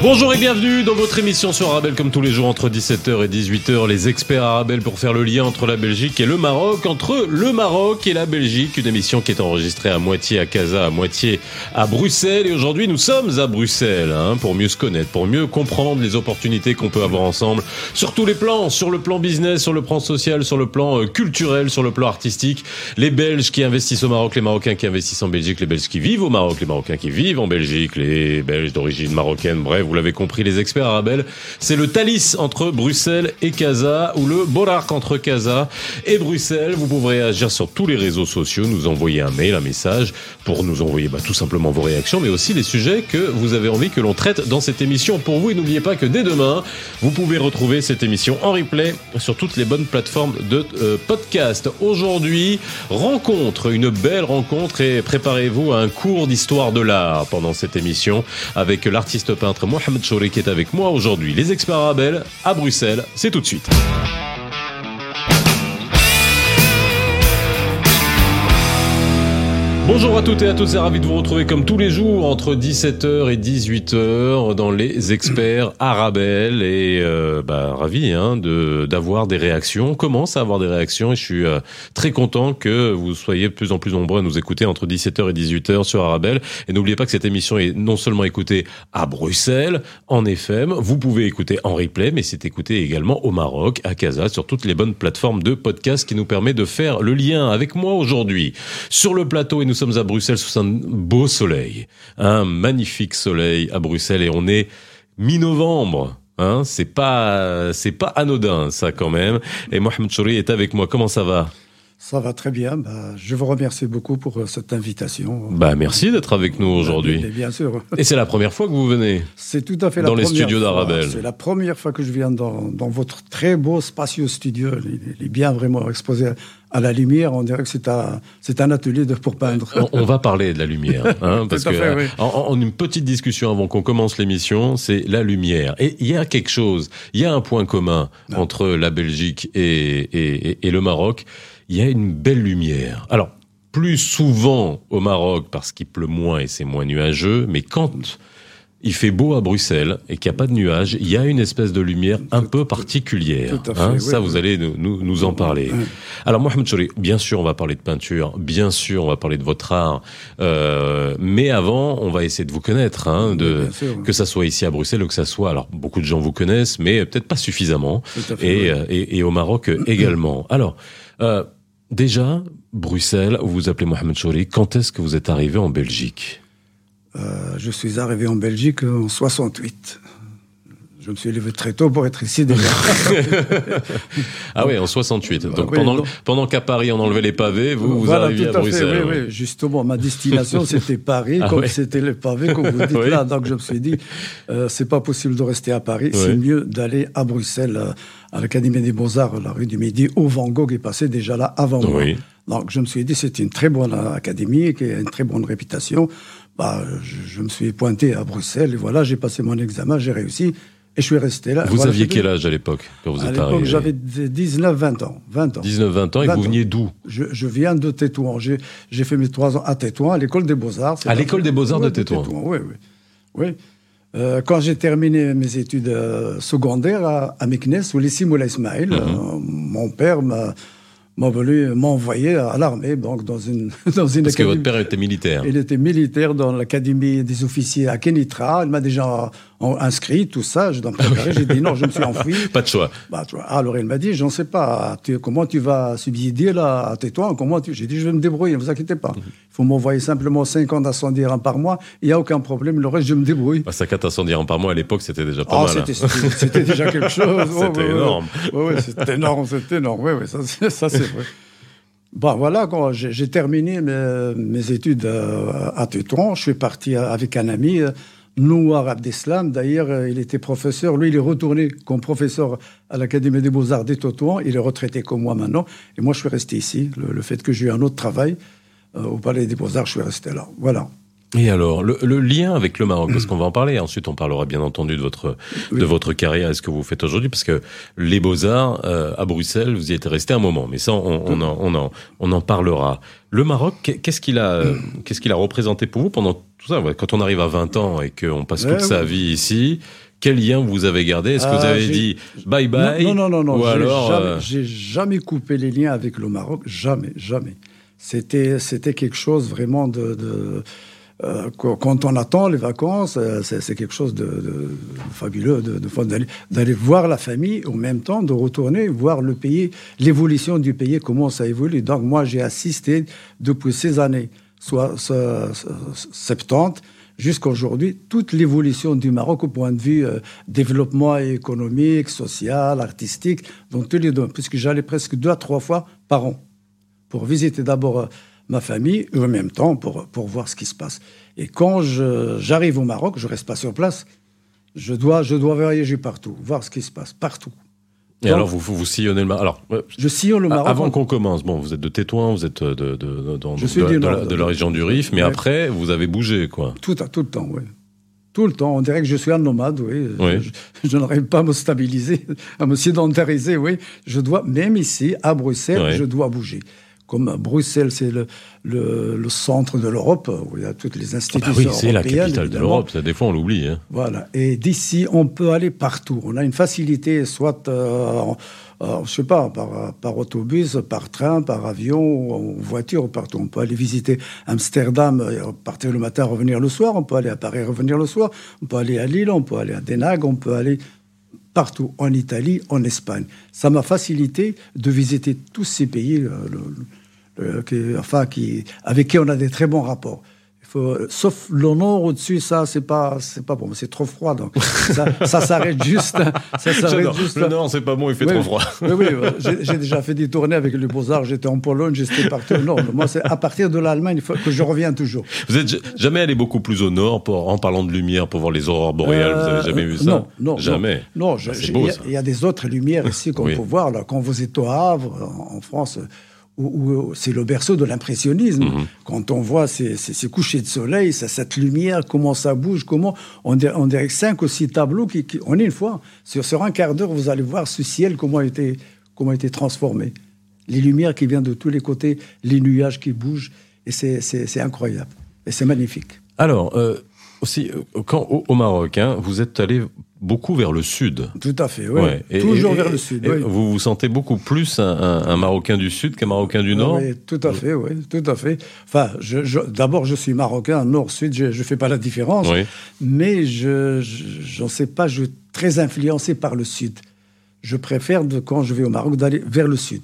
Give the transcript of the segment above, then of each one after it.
Bonjour et bienvenue dans votre émission sur Arabelle comme tous les jours entre 17h et 18h les experts Arabelle pour faire le lien entre la Belgique et le Maroc, entre le Maroc et la Belgique, une émission qui est enregistrée à moitié à Casa, à moitié à Bruxelles. Et aujourd'hui nous sommes à Bruxelles hein, pour mieux se connaître, pour mieux comprendre les opportunités qu'on peut avoir ensemble sur tous les plans, sur le plan business, sur le plan social, sur le plan euh, culturel, sur le plan artistique, les Belges qui investissent au Maroc, les Marocains qui investissent en Belgique, les Belges qui vivent au Maroc, les Marocains qui vivent en Belgique, les Belges d'origine marocaine, bref, vous l'avez compris, les experts arabes, c'est le Thalys entre Bruxelles et Casa, ou le Bolarc entre Casa et Bruxelles. Vous pourrez agir sur tous les réseaux sociaux, nous envoyer un mail, un message, pour nous envoyer bah, tout simplement vos réactions, mais aussi les sujets que vous avez envie que l'on traite dans cette émission pour vous. Et n'oubliez pas que dès demain, vous pouvez retrouver cette émission en replay sur toutes les bonnes plateformes de euh, podcast. Aujourd'hui, rencontre, une belle rencontre et préparez-vous à un cours d'histoire de l'art pendant cette émission avec l'artiste peintre Mohamed Chouri qui est avec moi aujourd'hui. Les experts Arabel à Bruxelles, c'est tout de suite. Bonjour à toutes et à tous, c'est ravi de vous retrouver comme tous les jours entre 17h et 18h dans les experts Arabelle et euh, bah, ravi hein, de d'avoir des réactions. On commence à avoir des réactions et je suis euh, très content que vous soyez de plus en plus nombreux à nous écouter entre 17h et 18h sur Arabelle. Et n'oubliez pas que cette émission est non seulement écoutée à Bruxelles, en FM, vous pouvez écouter en replay, mais c'est écouté également au Maroc, à Casa, sur toutes les bonnes plateformes de podcast qui nous permet de faire le lien avec moi aujourd'hui sur le plateau et nous sommes à Bruxelles sous un beau soleil, un magnifique soleil à Bruxelles et on est mi-novembre. Hein, c'est pas c'est pas anodin ça quand même. Et Mohamed Chouri est avec moi. Comment ça va? Ça va très bien. Bah, je vous remercie beaucoup pour euh, cette invitation. Bah, merci d'être avec nous aujourd'hui. Bien sûr. Et c'est la première fois que vous venez C'est tout à fait dans la les première studios d'Arabelle. C'est la première fois que je viens dans, dans votre très beau spacieux studio. Il est bien vraiment exposé à la lumière. On dirait que c'est un, c'est un atelier de, pour peindre. On, on va parler de la lumière. Hein, parce que, fait, oui. en, en une petite discussion avant qu'on commence l'émission, c'est la lumière. Et il y a quelque chose, il y a un point commun entre la Belgique et, et, et- et le Maroc. Il y a une belle lumière. Alors, plus souvent au Maroc parce qu'il pleut moins et c'est moins nuageux, mais quand il fait beau à Bruxelles et qu'il n'y a pas de nuages, il y a une espèce de lumière un peu particulière. tout à fait, hein. oui, Ça, oui. vous allez nous, nous, nous en parler. Oui. Alors, Mohamed Chouri, bien sûr, on va parler de peinture, bien sûr, on va parler de votre art, euh, mais avant, on va essayer de vous connaître, hein, de, sûr, que ça soit ici à Bruxelles ou que ça soit. Alors, beaucoup de gens vous connaissent, mais peut-être pas suffisamment, fait, et, euh, et, et au Maroc également. Alors, euh, déjà, Bruxelles, vous vous appelez Mohamed Chouri, quand est-ce que vous êtes arrivé en Belgique? Je suis arrivé en Belgique en 68. Je me suis levé très tôt pour être ici déjà. Ah oui, en 68. Donc, pendant, pendant qu'à Paris, on enlevait les pavés, vous, vous voilà, arriviez tout à. Bruxelles. Oui, oui. oui. Justement, ma destination, c'était Paris, Ah comme oui. c'était le pavé, comme vous dites Oui. là. Donc, je me suis dit, euh, c'est pas possible de rester à Paris. C'est mieux d'aller à Bruxelles, euh, à l'Académie des Beaux-Arts, la rue du Midi, où Van Gogh est passé déjà là avant moi. Donc, je me suis dit, c'est une très bonne euh, académie qui a une très bonne réputation. Bah, je, je me suis pointé à Bruxelles et voilà, j'ai passé mon examen, j'ai réussi et je suis resté là. Vous Voilà, aviez quel âge à l'époque quand vous À êtes l'époque, arrivé j'avais 19-20 ans. 20 ans. 19-20 ans et 20 vous veniez d'où Je, je viens de Tétouan. J'ai fait mes trois ans à Tétouan, à l'école des Beaux-Arts. À l'école des Beaux-Arts de Tétouan. Oui, oui. oui. Euh, quand j'ai terminé mes études euh, secondaires à, à Meknes, au lycée Moulay Ismail, Mhm. euh, mon père m'a m'a voulu m'envoyer à l'armée, donc dans une, dans une Parce que votre père était militaire. Il était militaire dans l'académie des officiers à Kenitra. Il m'a déjà inscrit, tout ça. Je dois me préparer. J'ai dit non, je me suis enfui. Pas de choix. Bah, tu vois, alors il m'a dit, j'en sais pas, tu- comment tu vas subsidier là à comment tu... J'ai dit, je vais me débrouiller, ne vous inquiétez pas. Mhm. Il faut m'envoyer simplement 50 à 100 dirhams par mois, il n'y a aucun problème, le reste, je me débrouille. Bah, 50 à 100 dirhams par mois à l'époque, c'était déjà pas Ah, mal. hein. c'était déjà quelque chose. C'était énorme. Oui, ouais, c'était énorme, c'était énorme. Oui, oui, ça, c'est- ça c'est vrai. Bon, voilà, quand j'ai terminé mes, mes études euh, à Tétouan, je suis parti avec un ami, euh, Nouar Abdeslam. D'ailleurs, euh, il était professeur. Lui, il est retourné comme professeur à l'Académie des Beaux-Arts de Tétouan. Il est retraité comme moi maintenant. Et moi, je suis resté ici. Le, le fait que j'ai eu un autre travail euh, au Palais des Beaux-Arts, je suis resté là. Voilà. Et alors, le, lien avec le Maroc, parce qu'on va en parler. Ensuite, on parlera bien entendu de votre de votre carrière et ce que vous faites aujourd'hui, parce que les Beaux Arts euh, à Bruxelles, vous y êtes resté un moment, mais ça, on, on, en, on, en, on en parlera. Le Maroc, qu'est-ce qu'il a qu'est-ce qu'il a représenté pour vous pendant tout ça? Quand on arrive à 20 ans et qu'on passe toute sa vie ici, quel lien vous avez gardé? Est-ce que vous ah, avez dit bye bye Non, non, non, non. Euh, j'ai jamais, coupé les liens avec le Maroc, jamais, jamais. C'était, c'était quelque chose vraiment de, euh, quand on attend les vacances, euh, c'est quelque chose de, fabuleux, de, d'aller voir la famille, en même temps de retourner voir le pays, l'évolution du pays, comment ça évolue. Donc moi, j'ai assisté depuis ces années, soit 70 jusqu'à aujourd'hui, toute l'évolution du Maroc au point de vue euh, développement économique, social, artistique, dans tous les domaines, puisque j'allais presque deux à trois fois par an pour visiter d'abord ma famille et en même temps pour, pour voir ce qui se passe. Et quand j'arrive au Maroc, je reste pas sur place. Je dois, je dois voyager partout, voir ce qui se passe partout. Et alors, vous, vous sillonnez le Maroc. Alors, je sillonne le Maroc. Avant qu'on commence, bon, vous êtes de Tétouan, vous êtes de, de, de, dans, de, la, région du Rif, mais après, vous avez bougé, quoi. Tout, tout le temps, oui. Tout le temps. On dirait que je suis un nomade, oui. Je, n'arrive pas à me stabiliser, à me sédentariser, oui. Je dois, même ici, à Bruxelles, je dois bouger comme Bruxelles, c'est le, le, centre de l'Europe, où il y a toutes les institutions ah bah oui, c'est la capitale de l'Europe, des fois on l'oublie. Hein. Voilà, et d'ici, on peut aller partout. On a une facilité, soit, euh, euh, je sais pas, par, par, autobus, par train, par avion, en voiture, partout. On peut aller visiter Amsterdam, euh, partir le matin, revenir le soir. On peut aller à Paris, revenir le soir. On peut aller à Lille, on peut aller à Den Haag, on peut aller partout, en Italie, en Espagne. Ça m'a facilité de visiter tous ces pays. Euh, qui, enfin, qui, avec qui on a des très bons rapports. sauf le nord au-dessus, ça, c'est pas, c'est pas bon. C'est trop froid, donc ça, s'arrête juste. Ça s'arrête juste. Le nord, c'est pas bon, il fait trop froid. Oui, oui. J'ai déjà fait des tournées avec les Beaux-Arts. J'étais en Pologne, j'étais partout au nord. Moi, c'est à partir de l'Allemagne que je reviens toujours. Vous êtes jamais allé beaucoup plus au nord pour, en parlant de lumière pour voir les aurores boréales Vous avez jamais vu ça? Non, non. Jamais. Non, il y, a des autres lumières ici qu'on peut voir. Là. Quand vous êtes au Havre, en France, où, c'est le berceau de l'impressionnisme. Mhm. Quand on voit ces, couchers de soleil, cette lumière, comment ça bouge, comment on, dirait cinq ou six tableaux qui, en une fois, sur, sur un quart d'heure, vous allez voir ce ciel comment a été, comment a été transformé. Les lumières qui viennent de tous les côtés, les nuages qui bougent, et c'est incroyable. Et c'est magnifique. Alors, euh, aussi, euh, quand, au, Maroc, hein, vous êtes allé beaucoup vers le sud. Tout à fait, oui. Toujours vers le sud. Vous vous sentez beaucoup plus un, Marocain du sud qu'un Marocain du nord Oui, tout à fait, oui, tout à fait. Enfin, je, d'abord, je suis Marocain, nord-sud, je ne fais pas la différence, mais je n'en sais pas, je suis très influencé par le sud. Je préfère, de, quand je vais au Maroc, d'aller vers le sud.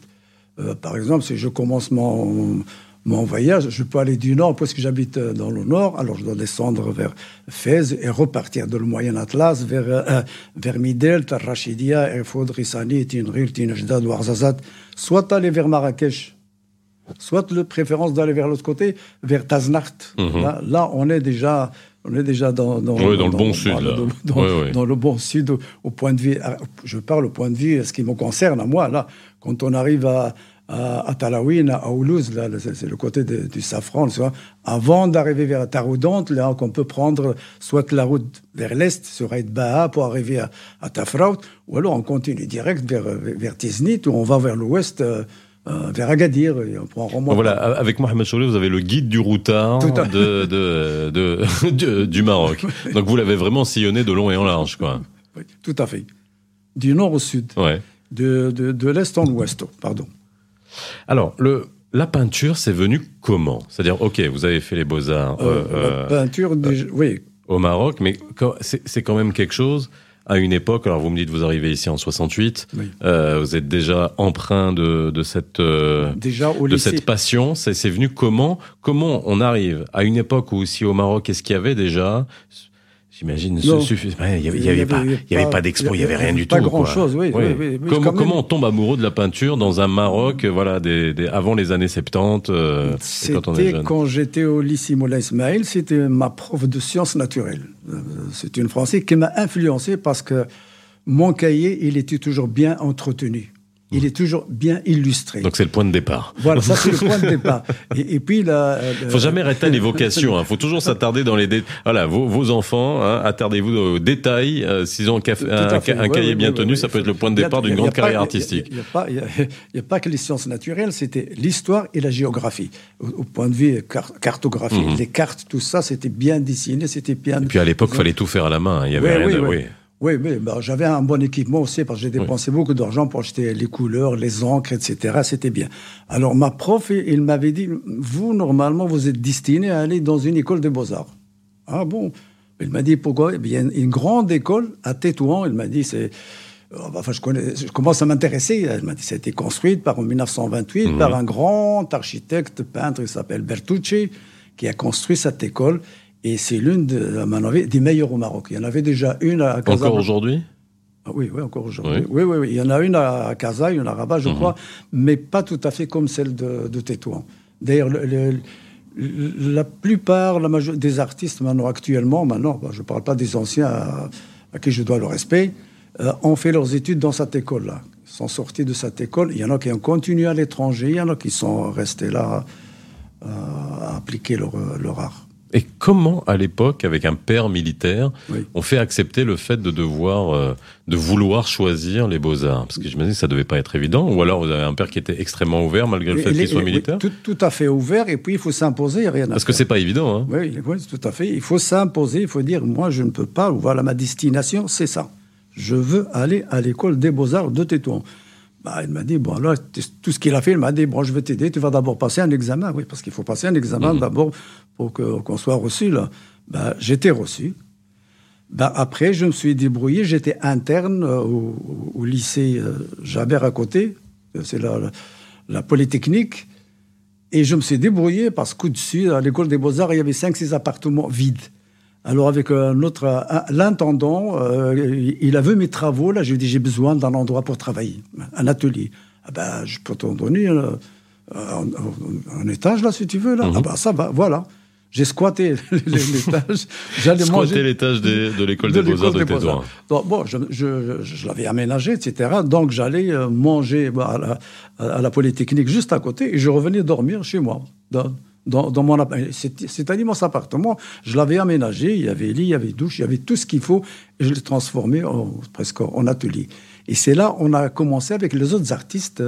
Euh, par exemple, si je commence mon mon voyage, je peux aller du nord, puisque j'habite euh, dans le nord, alors je dois descendre vers Fès et repartir de le Moyen Atlas vers, euh, vers Midel, Tarrachidia, Erfoud, Rissani, Tinril, Tinajdad, Ouarzazat, soit aller vers Marrakech, soit la préférence d'aller vers l'autre côté, vers Taznacht. Mhm. là, on est déjà, on est déjà dans, dans, dans, le bon sud. Dans, le bon sud, au, point de vue, je parle au point de vue, ce qui me concerne à moi, là, quand on arrive à à, Talaouine, à Oulouz, c'est le côté du safran, avant d'arriver vers Taroudante, là, qu'on peut prendre soit la route vers l'est, sur Aïd Baha, pour arriver à, à, Tafraout, ou alors on continue direct vers, vers Tiznit, ou on va vers l'ouest, euh, euh, vers Agadir, et on prend Voilà, avec Mohamed Choulé, vous avez le guide du routard de, de, du Maroc. Donc vous l'avez vraiment sillonné de long et en large, quoi. Oui, tout à fait. Du nord au sud. Ouais. De, de l'est en ouest, pardon. Alors, le, la peinture, c'est venu comment? C'est-à-dire, ok, vous avez fait les beaux-arts. Euh, la euh, peinture, euh, oui. Au Maroc, mais c'est quand même quelque chose à une époque, alors vous me dites vous arrivez ici en 68, vous êtes déjà empreint de, de cette déjà au de cette passion. C'est venu comment? Comment on arrive à une époque où ici au Maroc, qu'est-ce qu'il y avait déjà J'imagine, il n'y avait, pas, y avait pas d'expo, il n'y avait rien du tout. Pas grand-chose, oui. comment, comment on tombe amoureux de la peinture dans un Maroc, voilà, des, avant les années 70 euh, C'était quand, j'étais au lycée Moulay Ismail, c'était ma prof de sciences naturelles. Euh, c'est une Française qui m'a influencé parce que mon cahier, il était toujours bien entretenu. Il est toujours bien illustré. Donc c'est le point de départ. Voilà, ça c'est le point de départ. Et, puis là, il faut jamais arrêter l'évocation. Il hein. faut toujours s'attarder dans les détails. Voilà, vos, vos enfants, hein, attardez-vous aux détails. Euh, S'ils ont un, cahier bien tenu, ça peut être le point de départ d'une grande carrière artistique. Il n'y a, pas que les sciences naturelles, c'était l'histoire et la géographie. Au, point de vue cartographique, mhm. les cartes, tout ça, c'était bien dessiné, c'était bien. Et puis à l'époque, il fallait tout faire à la main. Hein. Il y avait rien de... Oui, mais bah, j'avais un bon équipement aussi parce que j'ai dépensé beaucoup d'argent pour acheter les couleurs, les encres, etc. C'était bien. Alors ma prof, il m'avait dit, vous, normalement, vous êtes destiné à aller dans une école de beaux-arts. Ah bon? Il m'a dit, pourquoi? Eh bien, une grande école à Tétouan, il m'a dit, c'est... Euh, enfin, je, connais, je commence à m'intéresser. Il m'a dit, ça a été construite par, en 1928 mhm. par un grand architecte, peintre, il s'appelle Bertucci, qui a construit cette école. Et c'est l'une, de, des meilleures au Maroc. Il y en avait déjà une à Casablanca. Encore aujourd'hui? Ah oui, oui, encore aujourd'hui. Oui. Oui, oui, Il y en a une à Casa, une à Rabat, je mhm. crois, mais pas tout à fait comme celle de, de Tétouan. D'ailleurs, la plupart la des artistes maintenant, actuellement, maintenant, je ne parle pas des anciens à, qui je dois le respect, euh, ont fait leurs études dans cette école-là. Ils sont sortis de cette école. Il y en a qui ont continué à l'étranger, il y en a qui sont restés là euh, à appliquer leur, leur art. Et comment, à l'époque, avec un père militaire, on fait accepter le fait de devoir, euh, de vouloir choisir les beaux-arts? Parce que je me dis que ça devait pas être évident. Ou alors vous avez un père qui était extrêmement ouvert malgré le fait qu'il soit militaire? tout, tout, à fait ouvert, et puis il faut s'imposer, rien Parce que c'est pas évident. Hein. Oui, oui, tout à fait. Il faut s'imposer, il faut dire, moi je ne peux pas, voilà, ma destination, c'est ça. Je veux aller à l'école des beaux-arts de Tétouan. Bah, il m'a dit, bon, alors, tout ce qu'il a fait, il m'a dit, bon, je vais t'aider, tu vas d'abord passer un examen. Oui, parce qu'il faut passer un examen mhm. d'abord pour qu'on soit reçu, là. Bah, j'étais reçu. Bah, après, je me suis débrouillé, j'étais interne euh, au, lycée euh, Jabert à côté, c'est la, la, Polytechnique, et je me suis débrouillé parce qu'au dessus, à l'école des beaux-arts, il y avait 5-6 appartements vides. Alors avec un autre, l'intendant, euh, il a vu mes travaux. Là, je lui ai dit j'ai besoin d'un endroit pour travailler, un atelier. Ah ben, je peux t'en donner euh, un, étage là, si tu veux là. Mhm. Ah ben ça va, voilà. J'ai squatté l'étage. J'allais manger. l'étage de l'école des beaux-arts de, Tétouan. bon, je, je, je l'avais aménagé, etc. Donc j'allais euh, manger bah, à, la, à, la, Polytechnique juste à côté et je revenais dormir chez moi. Dans, mon c'est un immense appartement. Je l'avais aménagé. Il y avait lit, il y avait douche, il y avait tout ce qu'il faut. Et je l'ai transformé presque en atelier. Et c'est là on a commencé avec les autres artistes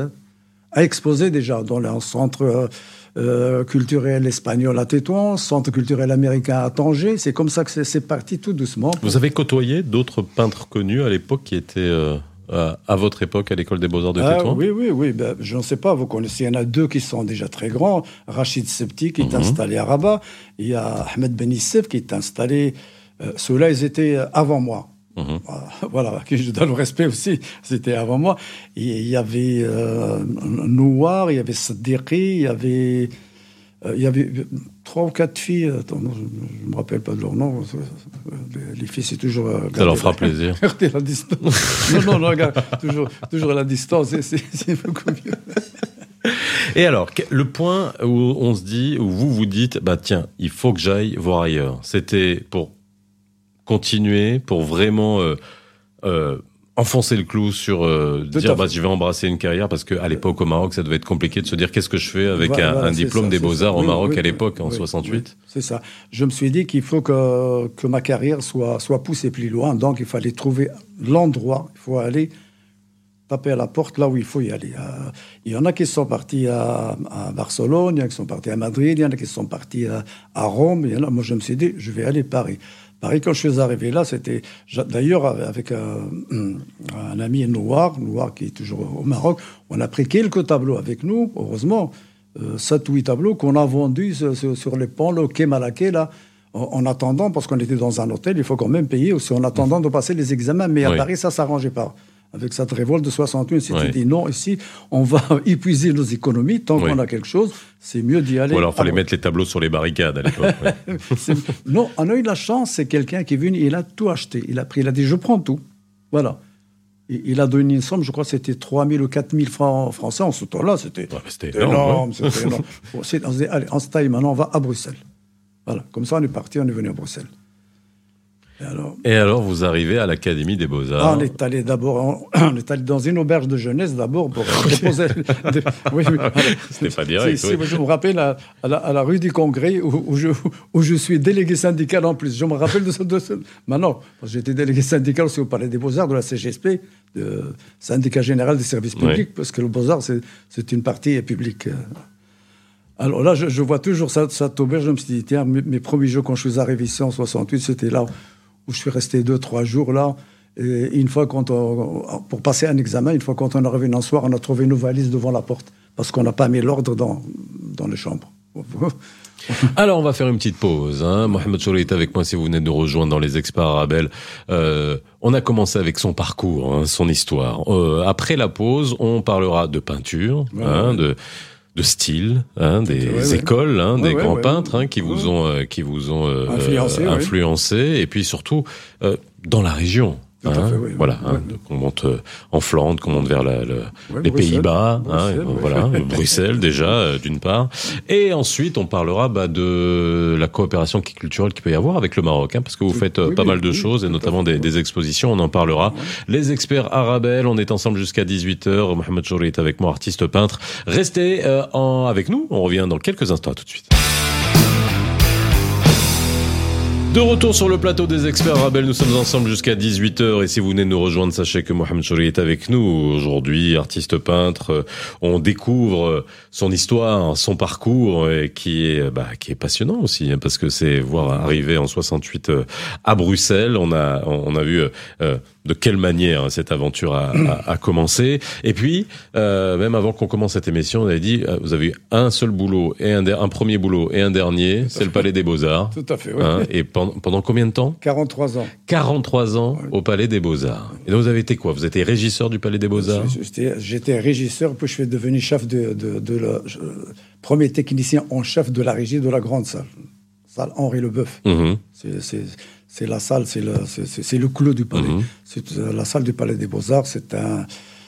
à exposer déjà dans le centre euh, euh, culturel espagnol à Tétouan, centre culturel américain à Tanger. C'est comme ça que c'est parti tout doucement. Vous avez côtoyé d'autres peintres connus à l'époque qui étaient euh, euh, à votre époque à l'école des beaux-arts de ah, Oui, oui, oui. Ben, je ne sais pas, vous connaissez, il y en a deux qui sont déjà très grands. Rachid Septi qui est mhm. installé à Rabat. Il y a Ahmed Benissef qui est installé... Euh, Ceux-là, ils étaient avant moi. Mhm. Voilà, qui je donne le respect aussi, c'était avant moi. il y avait euh, Noir, il y avait Sadiqi, il y avait euh, il y avait trois ou quatre filles, attends, je ne me rappelle pas de leur nom. Les filles, c'est toujours. Euh, Ça leur fera plaisir. Regardez la distance. non, non, non, regarde, toujours, toujours à la distance, c'est beaucoup mieux. Et alors, le point où on se dit, où vous vous dites, bah tiens, il faut que j'aille voir ailleurs. C'était pour continuer, pour vraiment euh, enfoncer le clou sur euh, dire bah, je vais embrasser une carrière parce qu'à l'époque au Maroc ça devait être compliqué de se dire qu'est-ce que je fais avec un, diplôme des beaux-arts au Maroc à l'époque en 68 c'est ça. Je me suis dit qu'il faut que, que ma carrière soit soit poussée plus loin. Donc il fallait trouver l'endroit. Il faut aller taper à la porte là où il faut y aller. Euh, il y en a qui sont partis à, Barcelone il y en a qui sont partis à Madrid il y en a qui sont partis à, à Rome il y en a, moi je me suis dit je vais aller à Paris Paris, quand je suis arrivé là, c'était d'ailleurs avec un, ami noir, noir qui est toujours au Maroc, on a pris quelques tableaux avec nous, heureusement, euh, 7 ou 8 tableaux qu'on a vendus sur, les ponts, le quai Malaké, là, en, attendant, parce qu'on était dans un hôtel, il faut quand même payer aussi en attendant de passer les examens. Mais à Paris, ça s'arrangeait pas avec cette révolte de 61, c'était dit non, ici, on va épuiser nos économies, tant qu'on a quelque chose, c'est mieux d'y aller. Ou alors, il fallait mettre les tableaux sur les barricades à l'époque. non, on a eu de la chance, c'est quelqu'un qui est venu, il a tout acheté. Il a pris, il a dit, je prends tout. Voilà. il a donné une somme, je crois que c'était 3 000 ou 4 000 francs français. En ce temps-là, c'était énorme. C'était énorme. on s'est dit, allez, en ce maintenant, on va à Bruxelles. Voilà, comme ça, on est parti, on est venu à Bruxelles. Et alors, et alors, vous arrivez à l'Académie des Beaux-Arts. Ah, on est allé d'abord, on est allé dans une auberge de jeunesse d'abord pour déposer. oui, oui. C'était pas direct. Si, oui. je me rappelle à, la, rue du Congrès où, je, où je suis délégué syndical en plus. Je me rappelle de ça. De Maintenant, j'étais délégué syndical aussi au Palais des Beaux-Arts de la CGSP, le syndicat général des services publics, parce que le Beaux-Arts, c'est une partie publique. Alors là, je, vois toujours cette, cette auberge. Je me suis dit, tiens, mes, premiers jours quand je suis arrivé ici en 68, c'était là où je suis resté deux, trois jours là. Et une fois, quand pour passer un examen, une fois quand on est revenu un soir, on a trouvé nos valises devant la porte parce qu'on n'a pas mis l'ordre dans, dans les chambres. Alors, on va faire une petite pause. Hein. Mohamed Chouri est avec moi si vous venez de nous rejoindre dans les experts arabes. Euh, on a commencé avec son parcours, hein, son histoire. Euh, après la pause, on parlera de peinture, hein, de de style, hein, des écoles, hein, des grands peintres hein, qui, vous ont, euh, qui vous ont euh, influencé, et puis surtout euh, dans la région. Hein, voilà, hein, qu'on monte euh, en Flandre, qu'on monte vers la, les Pays-Bas, hein, voilà, Bruxelles déjà euh, d'une part, et ensuite on parlera bah, de la coopération culturelle qu'il peut y avoir avec le Maroc, hein, parce que vous faites euh, pas mal de choses et notamment des, des, expositions, on en parlera. Les experts Arabel, on est ensemble jusqu'à 18h. Mohamed Chouri est avec moi, artiste peintre. Restez en, avec nous, on revient dans quelques instants. À tout de suite. De retour sur le plateau des experts Rabel, nous sommes ensemble jusqu'à 18h et si vous venez nous rejoindre, sachez que Mohamed Chouri est avec nous aujourd'hui, artiste peintre. On découvre son histoire, son parcours et qui est bah, qui est passionnant aussi hein, parce que c'est voir arriver en 68 euh, à Bruxelles, on a on a vu euh, de quelle manière hein, cette aventure a, a, commencé. Et puis, euh, même avant qu'on commence cette émission, on avait dit, euh, vous avez eu un seul boulot et un, un premier boulot et un dernier, c'est le Palais des Beaux-Arts. Tout à fait, oui. Hein, et pendant, pendant, combien de temps? 43 ans. 43 ans au Palais des Beaux-Arts. Et donc vous avez été quoi? Vous étiez régisseur du Palais des Beaux-Arts? J'étais régisseur, puis je suis devenu chef de, de, de la, premier technicien en chef de la régie de la grande salle. Salle Henri Leboeuf. Mmh. C'est c'est la salle, c'est le, c'est, le clou du palais. Mhm. C'est euh, la salle du palais des Beaux-Arts, c'est un,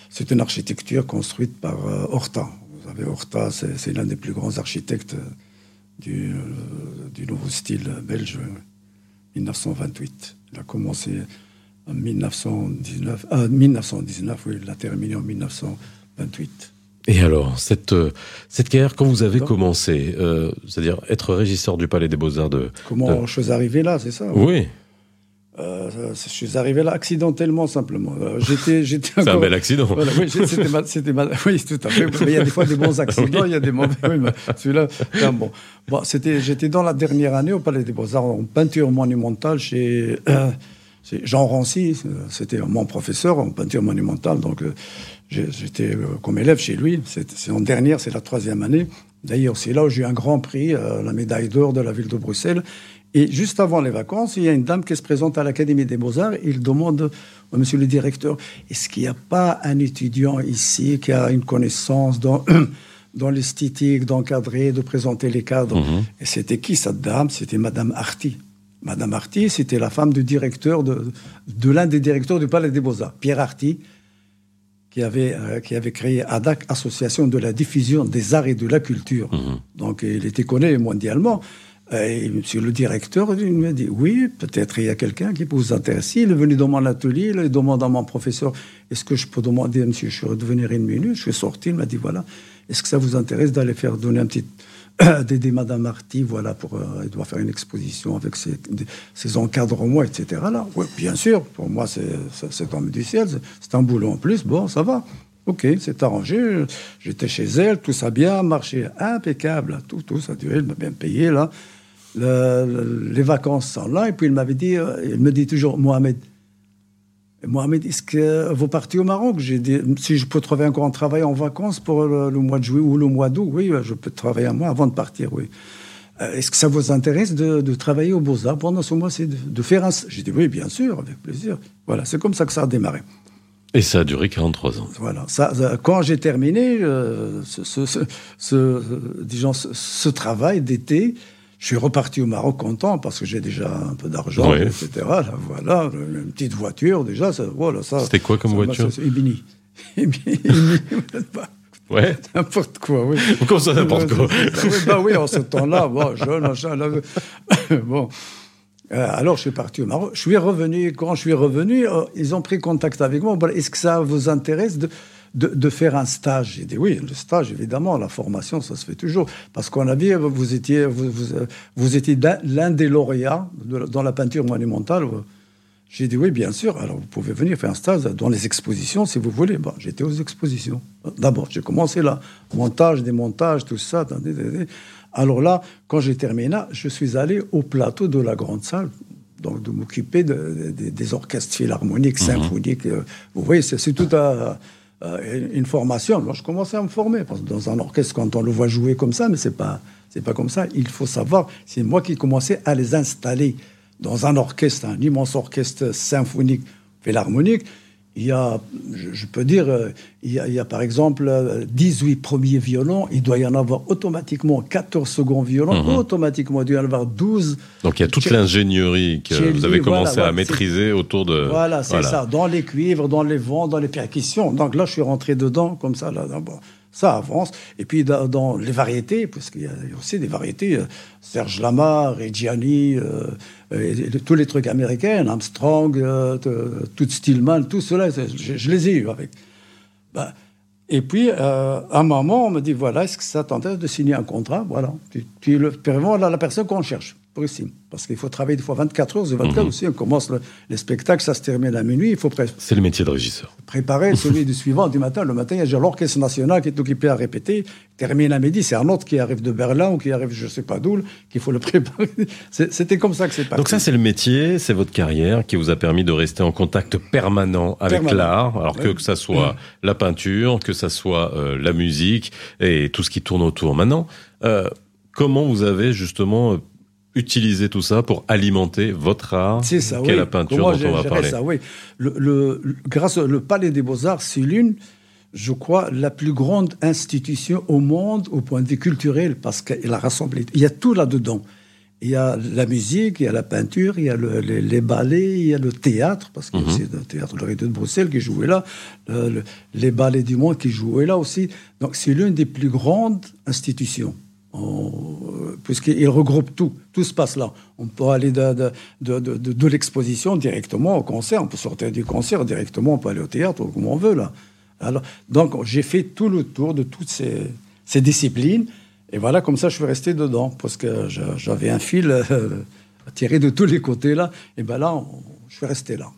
c'est une architecture construite par euh, Horta. Vous savez, Horta, c'est, l'un des plus grands architectes du, euh, du nouveau style belge, 1928. Il a commencé en 1919, 1919, oui, il a terminé en 1928. Et alors, cette, cette carrière, quand vous avez commencé, c'est-à-dire être régisseur du Palais des Beaux-Arts de... Comment je suis arrivé là, c'est ça Oui. Euh, je suis arrivé là accidentellement, simplement. Euh, j'étais, j'étais C'est un bel accident. oui, c'était c'était oui, tout à fait. il y a des fois des bons accidents, il y a des mauvais. Oui, celui-là, bon. bon c'était, j'étais dans la dernière année au Palais des Beaux-Arts en peinture monumentale chez, euh, Jean Rancy. C'était mon professeur en peinture monumentale. Donc, j'étais comme élève chez lui. C'est, en dernière, c'est la troisième année. D'ailleurs, c'est là où j'ai eu un grand prix, la médaille d'or de la ville de Bruxelles. Et juste avant les vacances, il y a une dame qui se présente à l'Académie des Beaux-Arts. Il demande à monsieur le directeur est-ce qu'il n'y a pas un étudiant ici qui a une connaissance dans, dans l'esthétique, d'encadrer, de présenter les cadres? Mhm. Et c'était qui cette dame? C'était Madame Arty. Madame Arty, c'était la femme du directeur de, de l'un des directeurs du Palais des Beaux-Arts, Pierre Arty, qui avait, euh, qui avait créé ADAC, Association de la diffusion des arts et de la culture. Mhm. Donc il était connu mondialement. Et monsieur le directeur m'a dit Oui, peut-être il y a quelqu'un qui peut vous intéresser. Il est venu dans mon atelier, il demande à mon professeur Est-ce que je peux demander monsieur Je vais devenir une minute. Je suis sorti, il m'a dit Voilà, est-ce que ça vous intéresse d'aller faire donner un petit. d'aider Madame Marty, voilà, pour. Euh, elle doit faire une exposition avec ses, encadrements, etc. Là, oui, bien sûr, pour moi, c'est un du c'est un boulot en plus, bon, ça va. Ok, c'est arrangé. J'étais chez elle, tout ça bien, marché impeccable, tout, tout ça elle m'a bien payé là les vacances sont là. Et puis il m'avait dit, euh, il me dit toujours, Mohamed, Mohamed, est-ce que vous partez au Maroc? J'ai dit, si je peux trouver encore un travail en vacances pour le, mois de juillet ou le mois d'août, oui, je peux travailler un mois avant de partir, oui. Euh, est-ce que ça vous intéresse de, travailler au Beaux-Arts pendant ce mois C'est de, faire un. J'ai dit oui, bien sûr, avec plaisir. Voilà, c'est comme ça que ça a démarré. Et ça a duré 43 ans. Voilà. Ça, quand j'ai terminé euh, ce, ce, ce, disons, ce, travail d'été, je suis reparti au Maroc content parce que j'ai déjà un peu d'argent, etc. voilà, une petite voiture déjà. Ça, voilà, ça, C'était quoi comme voiture Ibini. Ouais. N'importe quoi, oui. Comment ça, n'importe quoi oui, bah oui, en ce temps-là, bon, jeune, bon. Euh, alors, je suis parti au Maroc. Je suis revenu. Quand je suis revenu, euh, ils ont pris contact avec moi. Est-ce que ça vous intéresse de, de, faire un stage J'ai dit oui, le stage, évidemment. La formation, ça se fait toujours. Parce qu'on a vu, vous étiez, vous, vous, étiez l'un des lauréats dans la peinture monumentale. J'ai dit oui, bien sûr. Alors, vous pouvez venir faire un stage dans les expositions si vous voulez. Bon, j'étais aux expositions. D'abord, j'ai commencé là. Montage, démontage, tout ça. Alors là, quand j'ai terminé, je suis allé au plateau de la grande salle, donc de m'occuper des orchestres philharmoniques, mhm. symphoniques. Euh, vous voyez, c'est tout une formation. Moi, je commençais à me former. Parce que dans un orchestre, quand on le voit jouer comme ça, mais c'est pas, c'est pas comme ça. Il faut savoir, c'est moi qui commençais à les installer dans un orchestre, un immense orchestre symphonique, philharmonique il y a, je, peux dire, euh, il y, a, par exemple 18 premiers violons, il doit y en avoir automatiquement 14 seconds violons, mhm. automatiquement il doit y en avoir 12. Donc il y a toute l'ingénierie que vous avez commencé à maîtriser autour de... Voilà, c'est ça, dans les cuivres, dans les vents, dans les percussions. Donc là, je suis rentré dedans comme ça, là, d'abord ça avance. Et puis dans, les variétés, parce qu'il y a aussi des variétés, euh, Serge Lamar, Reggiani, euh, tous les trucs américains, Armstrong, euh, tout Stillman, tout cela, je, les ai eus avec. Ben, et puis, à un moment, on me dit, voilà, est-ce que ça t'intéresse de signer un contrat? Voilà. Puis, puis le, la personne qu'on cherche Parce qu'il faut travailler des fois 24 heures, 24 mhm. aussi. On commence le, les spectacles, ça se termine à minuit. Il faut C'est le métier de régisseur. Préparer celui du suivant du matin. Le matin, il y a l'orchestre national qui est occupé à répéter. Termine à midi, c'est un autre qui arrive de Berlin ou qui arrive je ne sais pas d'où, qu'il faut le préparer. C'était comme ça que c'est passé. Donc ça, c'est le métier, c'est votre carrière qui vous a permis de rester en contact permanent avec l'art. Alors que, que ça soit la peinture, que ça soit euh, la musique et tout ce qui tourne autour. Maintenant, euh, comment vous avez justement utiliser tout ça pour alimenter votre art, c'est ça, qu'est la peinture dont on va parler. Ça, oui. Le, grâce au Palais des Beaux-Arts, c'est l'une, je crois, la plus grande institution au monde au point de vue culturel parce qu'elle a rassemblé. Il y a tout là-dedans. Il y a la musique, il y a la peinture, il y a les, ballets, il y a le théâtre, parce y a aussi le théâtre de de Bruxelles qui jouait là, les ballets du monde qui jouaient là aussi. Donc c'est l'une des plus grandes institutions puisqu'il regroupe tout, tout se passe là. On peut aller de, l'exposition directement au concert, on peut sortir du concert directement, on peut aller au théâtre, comme on veut là. Alors, donc j'ai fait tout le tour de toutes ces, ces, disciplines, et voilà, comme ça je suis resté dedans, parce que j'avais un fil euh, tiré de tous les côtés là, et ben là, je suis resté là.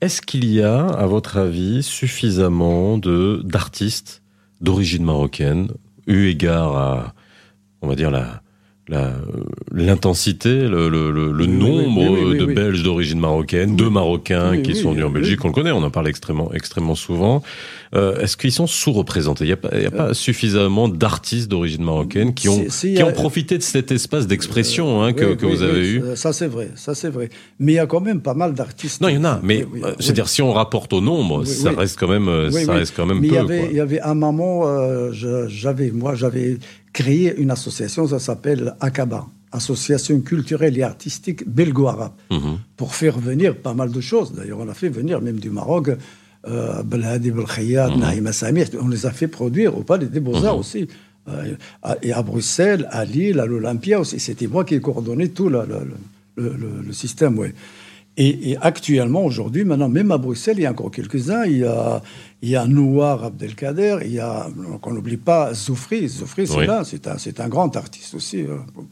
Est-ce qu'il y a, à votre avis, suffisamment d'artistes d'origine marocaine eu égard à, on va dire, la, l'intensité, le, le, nombre de Belges d'origine marocaine, de Marocains qui sont venus en Belgique, on le connaît, on en parle extrêmement, extrêmement souvent. Euh, est-ce qu'ils sont sous-représentés? Il n'y a, pas, a pas euh, suffisamment d'artistes d'origine marocaine qui ont, qui ont profité de cet espace d'expression hein, que, que vous avez eu? Ça c'est vrai, ça c'est vrai. Mais il y a quand même pas mal d'artistes. Non, il y en a, mais euh, c'est-à-dire si on rapporte au nombre, ça reste quand même, ça reste quand même mais peu. Il y avait, un moment, j'avais, moi, j'avais créé une association, ça s'appelle ACABA, Association culturelle et artistique belgo-arabe, mhm. pour faire venir pas mal de choses. D'ailleurs, on a fait venir même du Maroc, euh, Belhadi Belkhayat, mhm. Samir, on les a fait produire au Palais des Beaux-Arts mhm. aussi. Euh, et à Bruxelles, à Lille, à l'Olympia aussi. C'était moi qui ai coordonné tout le, le, le système. Ouais. Et, actuellement, aujourd'hui, maintenant, même à Bruxelles, il y a encore quelques-uns. Il y a, il y a Nouar Abdelkader, il y a, qu'on n'oublie pas, Zoufri. Zoufri, c'est là, c'est un, c'est un grand artiste aussi, il hein, ne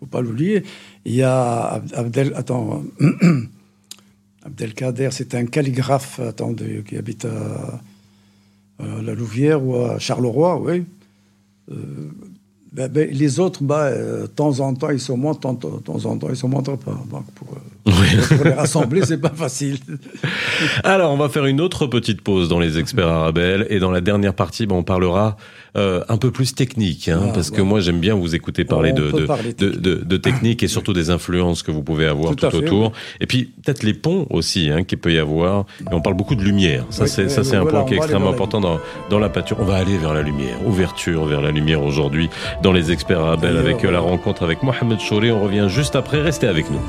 faut pas, l'oublier. Il y a Abdel, attends, Abdelkader, c'est un calligraphe, attendez, qui habite à, la Louvière ou à Charleroi, oui. Euh, ben, ben, les autres, bah, de temps en temps, ils se montrent, de temps en temps, ils se montrent pas. Donc, pour, euh, pour les rassembler, c'est pas facile. Alors, on va faire une autre petite pause dans les experts Arabelle. Et dans la dernière partie, ben, on parlera euh, un peu plus technique, hein, ah, parce que moi j'aime bien vous écouter parler, de, de, de, de, technique et surtout des influences que vous pouvez avoir tout, autour. Et puis peut-être les ponts aussi hein, qu'il peut y avoir. Et on parle beaucoup de lumière. Ça c'est ça c'est un point qui est extrêmement important dans, dans la peinture. On va aller vers la lumière, ouverture vers la lumière aujourd'hui dans les experts Arabelle avec la rencontre avec Mohamed Chouri. On revient juste après. Restez avec nous.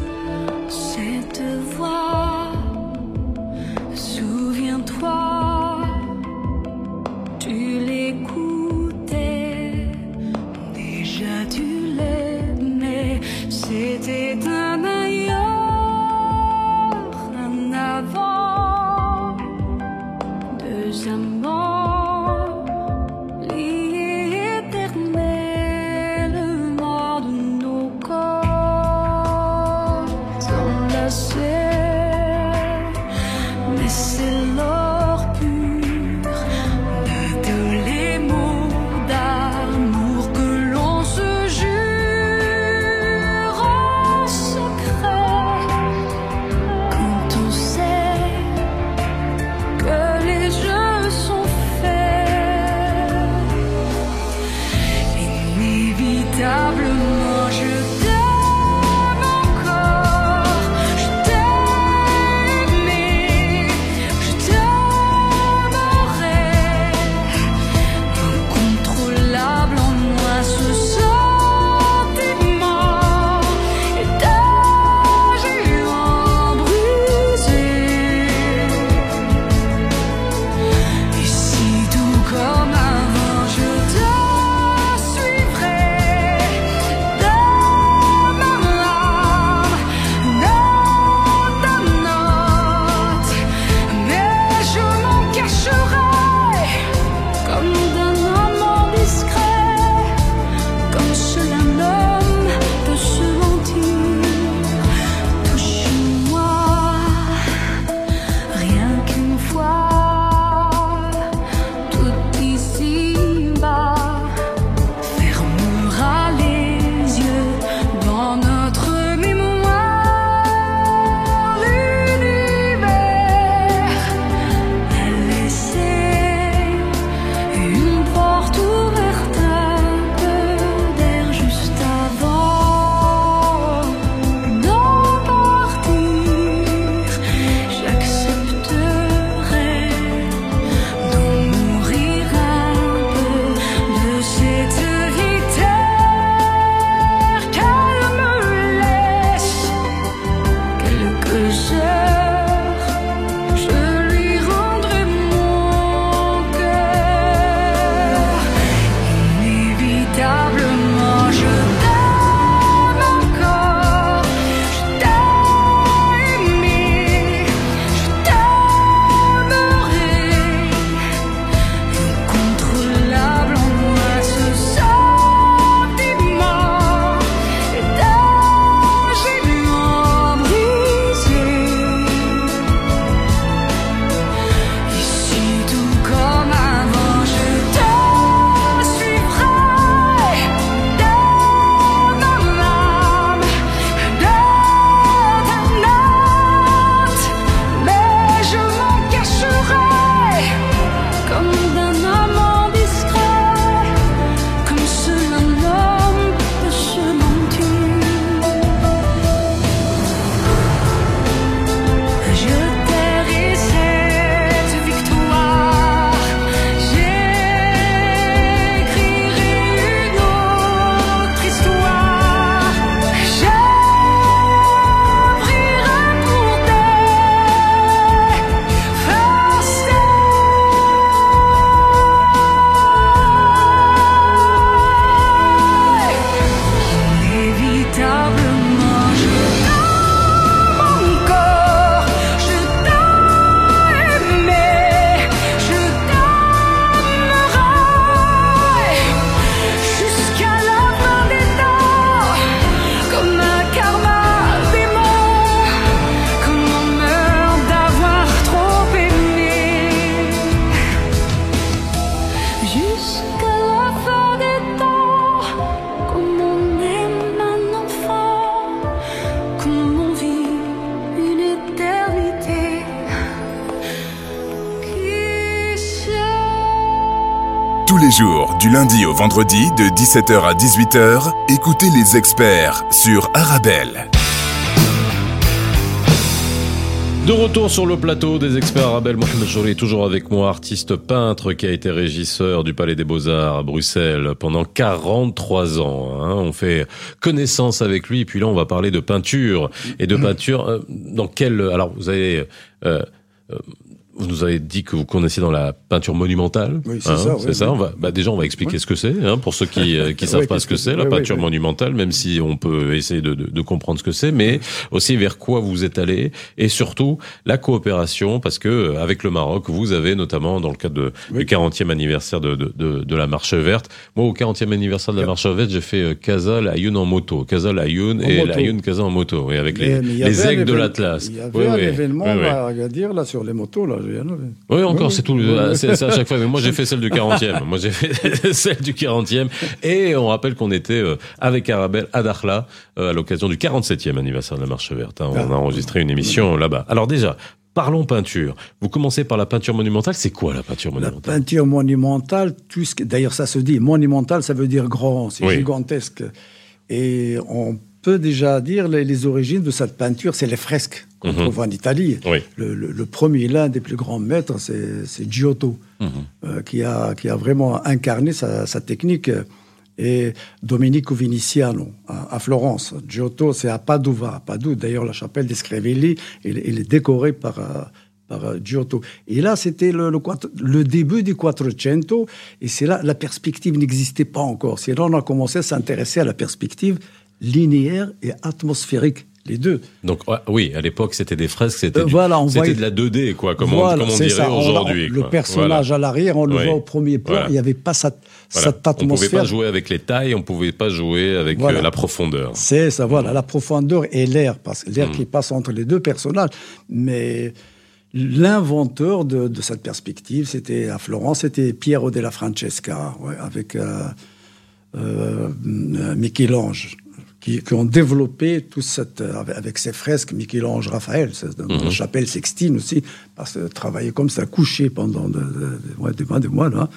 Du lundi au vendredi, de 17h à 18h, écoutez les experts sur Arabelle. De retour sur le plateau des experts Arabelle, Mohamed Jolie est toujours avec moi, artiste peintre qui a été régisseur du Palais des Beaux-Arts à Bruxelles pendant 43 ans. Hein. On fait connaissance avec lui, et puis là on va parler de peinture. Et de peinture, euh, dans quel... Alors vous avez... Euh, euh, vous nous avez dit que vous connaissiez dans la peinture monumentale. Oui, c'est ça. C'est ça. On va, bah déjà, on va expliquer ce que c'est, hein, pour ceux qui euh, qui savent pas ce que c'est la peinture monumentale, même si on peut essayer de, de, de comprendre ce que c'est, mais aussi vers quoi vous êtes allé et surtout la coopération, parce que euh, avec le Maroc, vous avez notamment dans le cadre de, du 40e anniversaire de, de, de, la Marche verte. Moi, au 40e anniversaire de la Marche verte, j'ai fait Casa Ayoun en moto, Casa Ayoun et Ayoun Casa en moto, et avec les, les aigles de l'Atlas. Il y avait un événement à dire là sur les motos là. Oui, encore, c'est tout. C'est à chaque fois. Mais moi, j'ai fait celle du 40e. Moi, j'ai fait celle du 40e. Et on rappelle qu'on était euh, avec Arabelle à Dakhla euh, à l'occasion du 47e anniversaire de la Marche verte. Hein. On a enregistré une émission là-bas. Alors déjà, Parlons peinture. Vous commencez par la peinture monumentale. C'est quoi la peinture monumentale? La peinture monumentale, tout ce d'ailleurs ça se dit, monumental, ça veut dire grand, c'est gigantesque. Et on peut déjà dire les, les origines de cette peinture, c'est les fresques qu'on mhm. trouve en Italie. Le, premier, l'un des plus grands maîtres, c'est Giotto, mhm. euh, qui, a, qui a vraiment incarné sa, technique. Et Domenico Viniciano à, Florence. Giotto, c'est à Padova. Padoue, d'ailleurs, la chapelle des Screvelli, il, est décoré par, euh, par euh, Giotto. Et là, c'était le, le, début du Quattrocento, et c'est là, la perspective n'existait pas encore. C'est là on a commencé à s'intéresser à la perspective linéaire et atmosphérique. Les deux. Donc oui, à l'époque c'était des fresques, c'était euh, de la 2D quoi, comme on, dirait aujourd'hui. Le personnage à l'arrière, on le voit au premier plan, il n'y avait pas cette, cette atmosphère. On ne pouvait pas jouer avec les tailles, on ne pouvait pas jouer avec euh, la profondeur. C'est ça, voilà, la profondeur et l'air, parce que l'air mm. qui passe entre les deux personnages. Mais l'inventeur de, cette perspective, c'était à Florence, c'était Piero della Francesca, avec euh, euh Michel-Ange qui, ont développé tout cette, avec ses fresques, Michel-Ange, Raphaël, dans la mhm. chapelle Sextine aussi, parce que travailler comme ça, couché pendant des mois, des mois, là.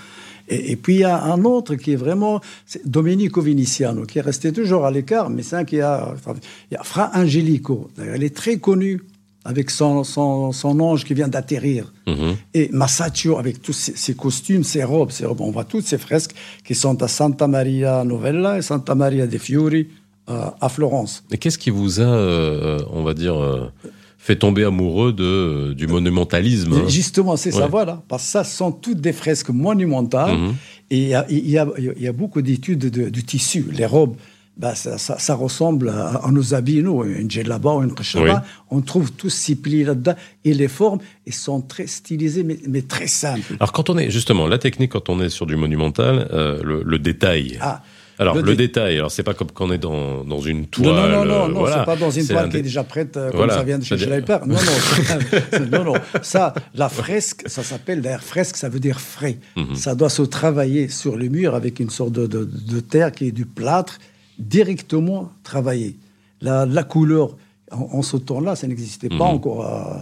Et, puis il y a un autre qui est vraiment Domenico Viniciano, qui est resté toujours à l'écart, mais c'est un qui a, il y a Fra Angelico, elle est très connue avec son, son, son, ange qui vient d'atterrir. Mhm. Et Masaccio, avec tous ses, costumes, ses robes, ses robes, on voit toutes ces fresques qui sont à Santa Maria Novella et Santa Maria de Fiori à Florence. Et qu'est-ce qui vous a, euh, on va dire, euh, fait tomber amoureux de, du monumentalisme hein? Justement, c'est ça, voilà. Parce que ça sont toutes des fresques monumentales. Mhm. Et il y a, y, a, y a, beaucoup d'études du tissu. Les robes, bah, ça, ça, ressemble à, nos habits, nous, une djellaba ou une kashaba. On trouve tous ces plis là-dedans. Et les formes, elles sont très stylisées, mais, mais, très simples. Alors, quand on est, justement, la technique, quand on est sur du monumental, euh, le, le, détail. Ah, alors, le, détail, alors c'est pas comme quand on est dans, dans une toile. Non, non, non, non, c'est pas dans une toile qui est déjà prête, euh, comme ça vient de chez Schleiper. Non, non, non, non. Ça, la fresque, ça s'appelle, d'ailleurs, fresque, ça veut dire frais. Mhm. Ça doit se travailler sur le mur avec une sorte de, de, de terre qui est du plâtre, directement travaillé. La, la couleur, en, ce temps-là, ça n'existait pas mhm. encore. Euh,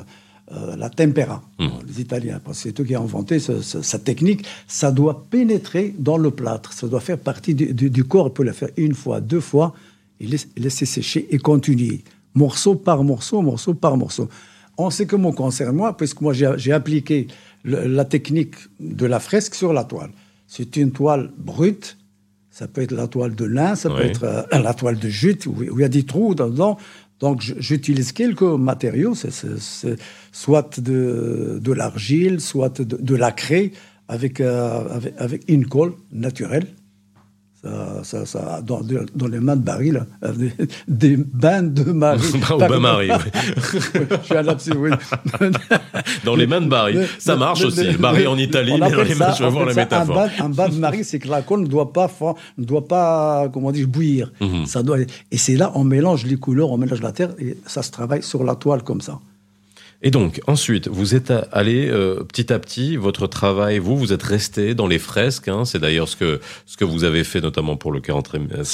euh, la tempera, hmm. les Italiens, parce que c'est eux qui ont inventé cette technique, ça doit pénétrer dans le plâtre, ça doit faire partie du, corps, on peut le faire une fois, deux fois, et laisser sécher et continuer, morceau par morceau, morceau par morceau. En ce qui me concerne, moi, puisque moi j'ai appliqué la technique de la fresque sur la toile. C'est une toile brute, ça peut être la toile de lin, ça peut être euh, la toile de jute, où, il y a des trous dedans. Donc j'utilise quelques matériaux, soit de, l'argile, soit de, de, la craie, euh, avec, avec, une colle naturelle ça, ça, ça, dans, dans, les mains de Barry, là, des, des bains de Marie. bain Marie, oui. Je suis un oui. dans les mains de Barry. Ça marche aussi. Marie en Italie, mais dans les mains, je vais voir la métaphore. Un bain, un bain, de Marie, c'est que la colle ne doit pas, ne doit pas comment dire, bouillir. Mhm. ça doit, et c'est là, on mélange les couleurs, on mélange la terre, et ça se travaille sur la toile comme ça. Et donc, ensuite, vous êtes allé euh, petit à petit, votre travail, vous, vous êtes resté dans les fresques. Hein, c'est d'ailleurs ce que, ce que vous avez fait notamment pour le 40e,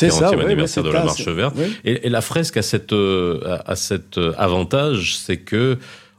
anniversaire de la Marche Verte. Et, la fresque a, cette, euh, a cet euh, avantage, c'est que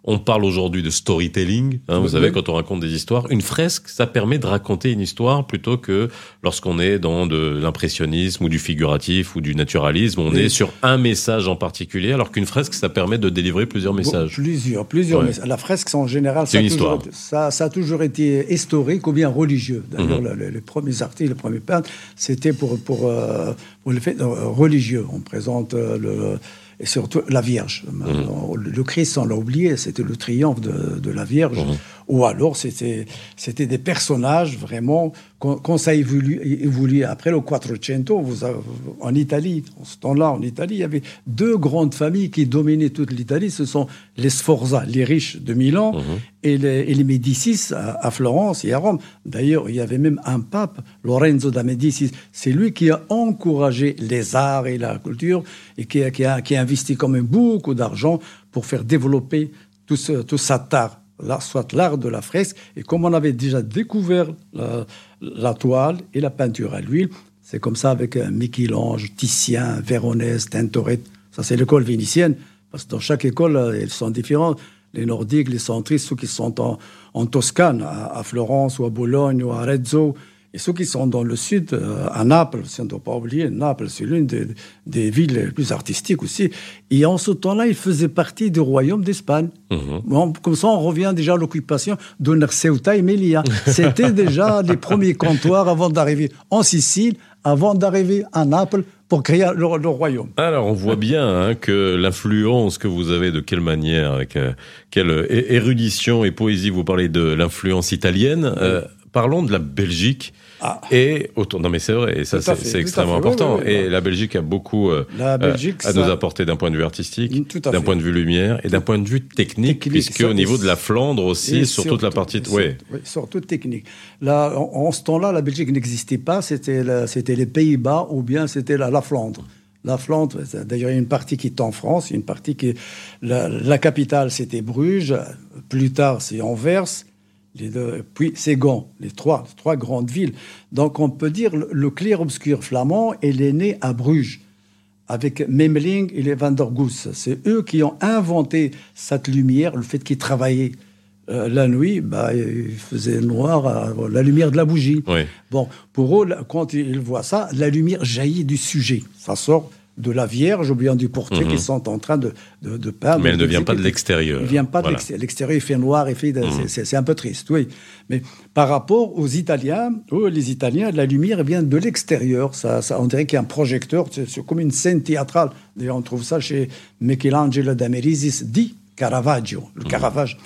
On parle aujourd'hui de storytelling. Hein, vous savez, quand on raconte des histoires, une fresque, ça permet de raconter une histoire plutôt que lorsqu'on est dans de l'impressionnisme ou du figuratif ou du naturalisme. On est sur un message en particulier, alors qu'une fresque, ça permet de délivrer plusieurs messages. plusieurs, plusieurs messages. La fresque, en général, ça, une histoire. ça, ça, a toujours été historique ou bien religieux. D'ailleurs, mhm. les, premiers artistes, les premiers peintres, c'était pour, pour, euh, pour le fait euh, religieux. On présente euh, le et surtout la Vierge. Mmh. Le Christ, on l'a oublié, c'était le triomphe de, de la Vierge. Mmh. Ou alors, c'était des personnages vraiment, quand, ça évolue, évolue après le Quattrocento, vous en Italie, en ce temps-là, en Italie, il y avait deux grandes familles qui dominaient toute l'Italie. Ce sont les Sforza, les riches de Milan, mmh. et, les, et, les, Médicis à, Florence et à Rome. D'ailleurs, il y avait même un pape, Lorenzo da Médicis. C'est lui qui a encouragé les arts et la culture et qui a, qui a, qui a investi quand même beaucoup d'argent pour faire développer tout, ce, tout cet art soit l'art de la fresque. Et comme on avait déjà découvert la, toile et la peinture à l'huile, c'est comme ça avec euh, Michel-Ange, Titien, Véronèse, Tintoret. Ça, c'est l'école vénitienne, parce que dans chaque école, elles euh, sont différentes. Les nordiques, les centristes, ceux qui sont en, en Toscane, à, à, Florence ou à Bologne ou à Arezzo, et ceux qui sont dans le sud, euh, à Naples, si on ne doit pas oublier, Naples, c'est l'une des, villes les plus artistiques aussi. Et en ce temps-là, il faisait partie du royaume d'Espagne. Mhm. comme ça, on revient déjà à l'occupation de Ceuta et Melilla. C'était déjà les premiers comptoirs avant d'arriver en Sicile, avant d'arriver à Naples pour créer le, royaume. Alors, on voit bien hein, que l'influence que vous avez, de quelle manière, avec euh, quelle érudition et poésie vous parlez de l'influence italienne. Euh, parlons de la Belgique. Ah. Et autour, non mais c'est vrai, et ça c'est extrêmement important. et la Belgique a beaucoup euh, euh, à nous apporter d'un point de vue artistique, d'un point de vue lumière et d'un point de vue technique, puisque au niveau de la Flandre aussi, sur toute la partie, oui, surtout technique. Là, en, ce temps-là, la Belgique n'existait pas. C'était c'était les Pays-Bas ou bien c'était la, la Flandre. La Flandre, d'ailleurs, il y a une partie qui est en France, une partie qui est la, la capitale, c'était Bruges. Plus tard, c'est Anvers les deux, puis Ségon, les trois, trois grandes villes. Donc on peut dire le, clair-obscur flamand, il est né à Bruges avec Memling et les Van der Goes. C'est eux qui ont inventé cette lumière, le fait qu'ils travaillaient euh, la nuit, bah, ils faisaient noir à la lumière de la bougie. Bon, pour eux, quand ils voient ça, la lumière jaillit du sujet. Ça sort de la Vierge ou bien du portrait mhm. qui sont en train de, de, peindre. Mais elle ne vient pas de l'extérieur. Elle ne vient pas de l'extérieur. Il fait noir, il fait mhm. c'est un peu triste, oui. Mais par rapport aux Italiens, les Italiens, la lumière vient de l'extérieur. Ça, ça, on dirait qu'il y a un projecteur, c'est comme une scène théâtrale. D'ailleurs, on trouve ça chez Michelangelo d'Amerisis dit Caravaggio. Le mhm. Caravage,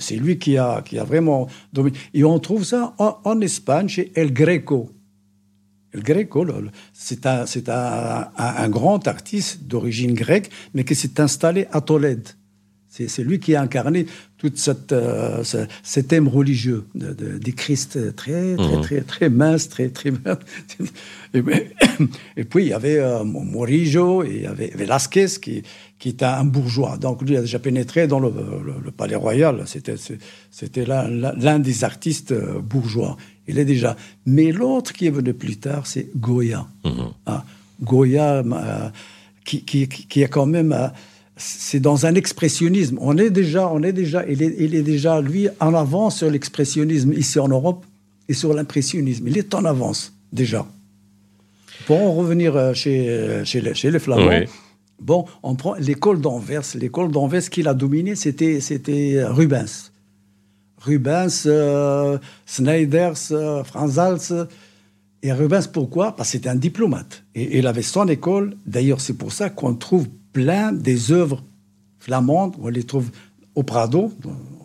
c'est lui qui a, qui a vraiment dominé. Et on trouve ça en, en Espagne chez El Greco. Greco, c'est un, un, un, grand artiste d'origine grecque, mais qui s'est installé à Tolède. C'est lui qui a incarné tout cette, euh, ce, thème religieux de, des Christ très, très, mhm. très, très, mince, très, très. Et, puis, il y avait euh, Morillo, et il y avait Velasquez, qui, qui était un bourgeois. Donc, lui a déjà pénétré dans le, le palais royal. C'était l'un des artistes euh, bourgeois. Il est déjà. Mais l'autre qui est venu plus tard, c'est Goya. Mhm. Ah, Goya, euh, qui, qui, qui, est quand même. Euh, c'est dans un expressionnisme. On est déjà, on est déjà, il est, il est déjà, lui, en avance sur l'expressionnisme ici en Europe et sur l'impressionnisme. Il est en avance, déjà. Pour en revenir euh, chez, chez, les, chez les Flamands, bon, on prend l'école d'Anvers. L'école d'Anvers qu'il a dominée, c'était, c'était Rubens. Rubens, euh, Sneiders, euh, Franz Hals. Et Rubens, pourquoi? Parce que c'était un diplomate. Et il avait son école. D'ailleurs, c'est pour ça qu'on trouve plein des œuvres flamandes. On les trouve au Prado,